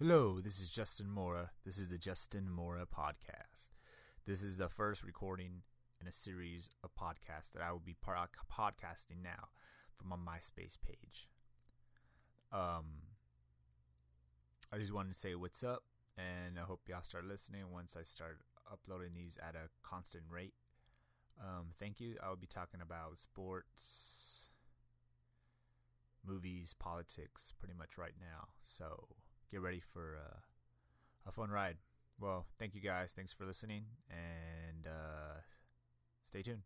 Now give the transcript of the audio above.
Hello, this is Justin Mora. This is the Justin Mora Podcast. This is the first recording in a series of podcasts that I will be pod- podcasting now from my MySpace page. Um, I just wanted to say what's up, and I hope y'all start listening once I start uploading these at a constant rate. Um, thank you. I will be talking about sports, movies, politics, pretty much right now. So get ready for uh, a fun ride. Well, thank you guys. Thanks for listening, and uh, stay tuned.